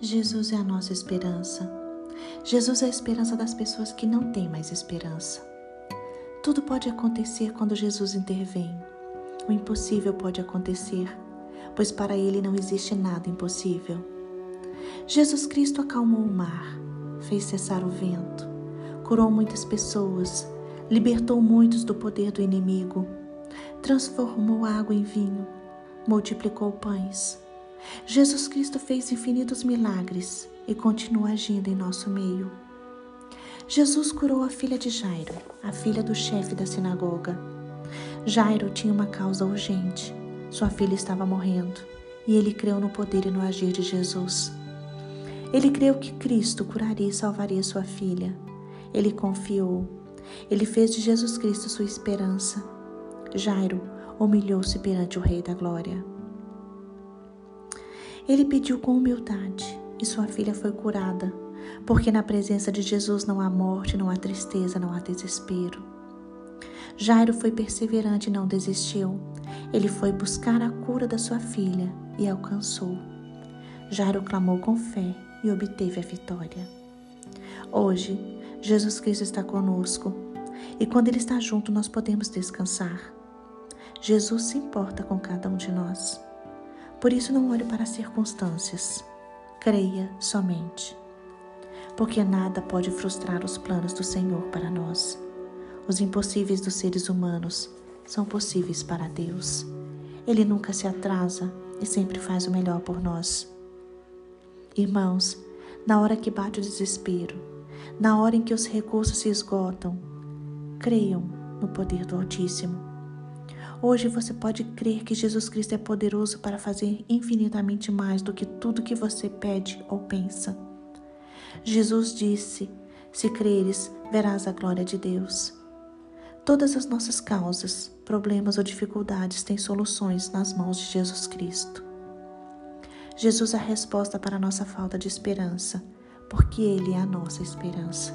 Jesus é a nossa esperança. Jesus é a esperança das pessoas que não têm mais esperança. Tudo pode acontecer quando Jesus intervém. O impossível pode acontecer, pois para ele não existe nada impossível. Jesus Cristo acalmou o mar, fez cessar o vento, curou muitas pessoas, libertou muitos do poder do inimigo, transformou água em vinho, multiplicou pães. Jesus Cristo fez infinitos milagres e continua agindo em nosso meio. Jesus curou a filha de Jairo, a filha do chefe da sinagoga. Jairo tinha uma causa urgente. Sua filha estava morrendo e ele creu no poder e no agir de Jesus. Ele creu que Cristo curaria e salvaria sua filha. Ele confiou. Ele fez de Jesus Cristo sua esperança. Jairo humilhou-se perante o Rei da Glória. Ele pediu com humildade e sua filha foi curada, porque na presença de Jesus não há morte, não há tristeza, não há desespero. Jairo foi perseverante e não desistiu. Ele foi buscar a cura da sua filha e alcançou. Jairo clamou com fé e obteve a vitória. Hoje, Jesus Cristo está conosco e quando Ele está junto, nós podemos descansar. Jesus se importa com cada um de nós. Por isso, não olhe para as circunstâncias. Creia somente. Porque nada pode frustrar os planos do Senhor para nós. Os impossíveis dos seres humanos são possíveis para Deus. Ele nunca se atrasa e sempre faz o melhor por nós. Irmãos, na hora que bate o desespero, na hora em que os recursos se esgotam, creiam no poder do Altíssimo. Hoje você pode crer que Jesus Cristo é poderoso para fazer infinitamente mais do que tudo que você pede ou pensa. Jesus disse: Se creres, verás a glória de Deus. Todas as nossas causas, problemas ou dificuldades têm soluções nas mãos de Jesus Cristo. Jesus é a resposta para a nossa falta de esperança, porque Ele é a nossa esperança.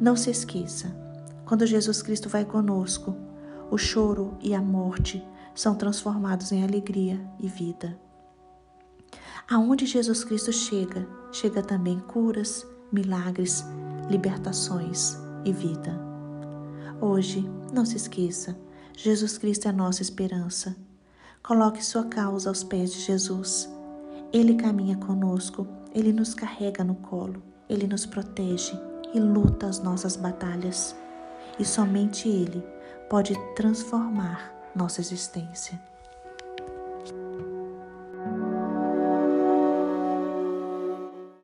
Não se esqueça, quando Jesus Cristo vai conosco, o choro e a morte são transformados em alegria e vida. Aonde Jesus Cristo chega, chega também curas, milagres, libertações e vida. Hoje, não se esqueça, Jesus Cristo é nossa esperança. Coloque sua causa aos pés de Jesus. Ele caminha conosco, ele nos carrega no colo, ele nos protege e luta as nossas batalhas. E somente ele pode transformar nossa existência.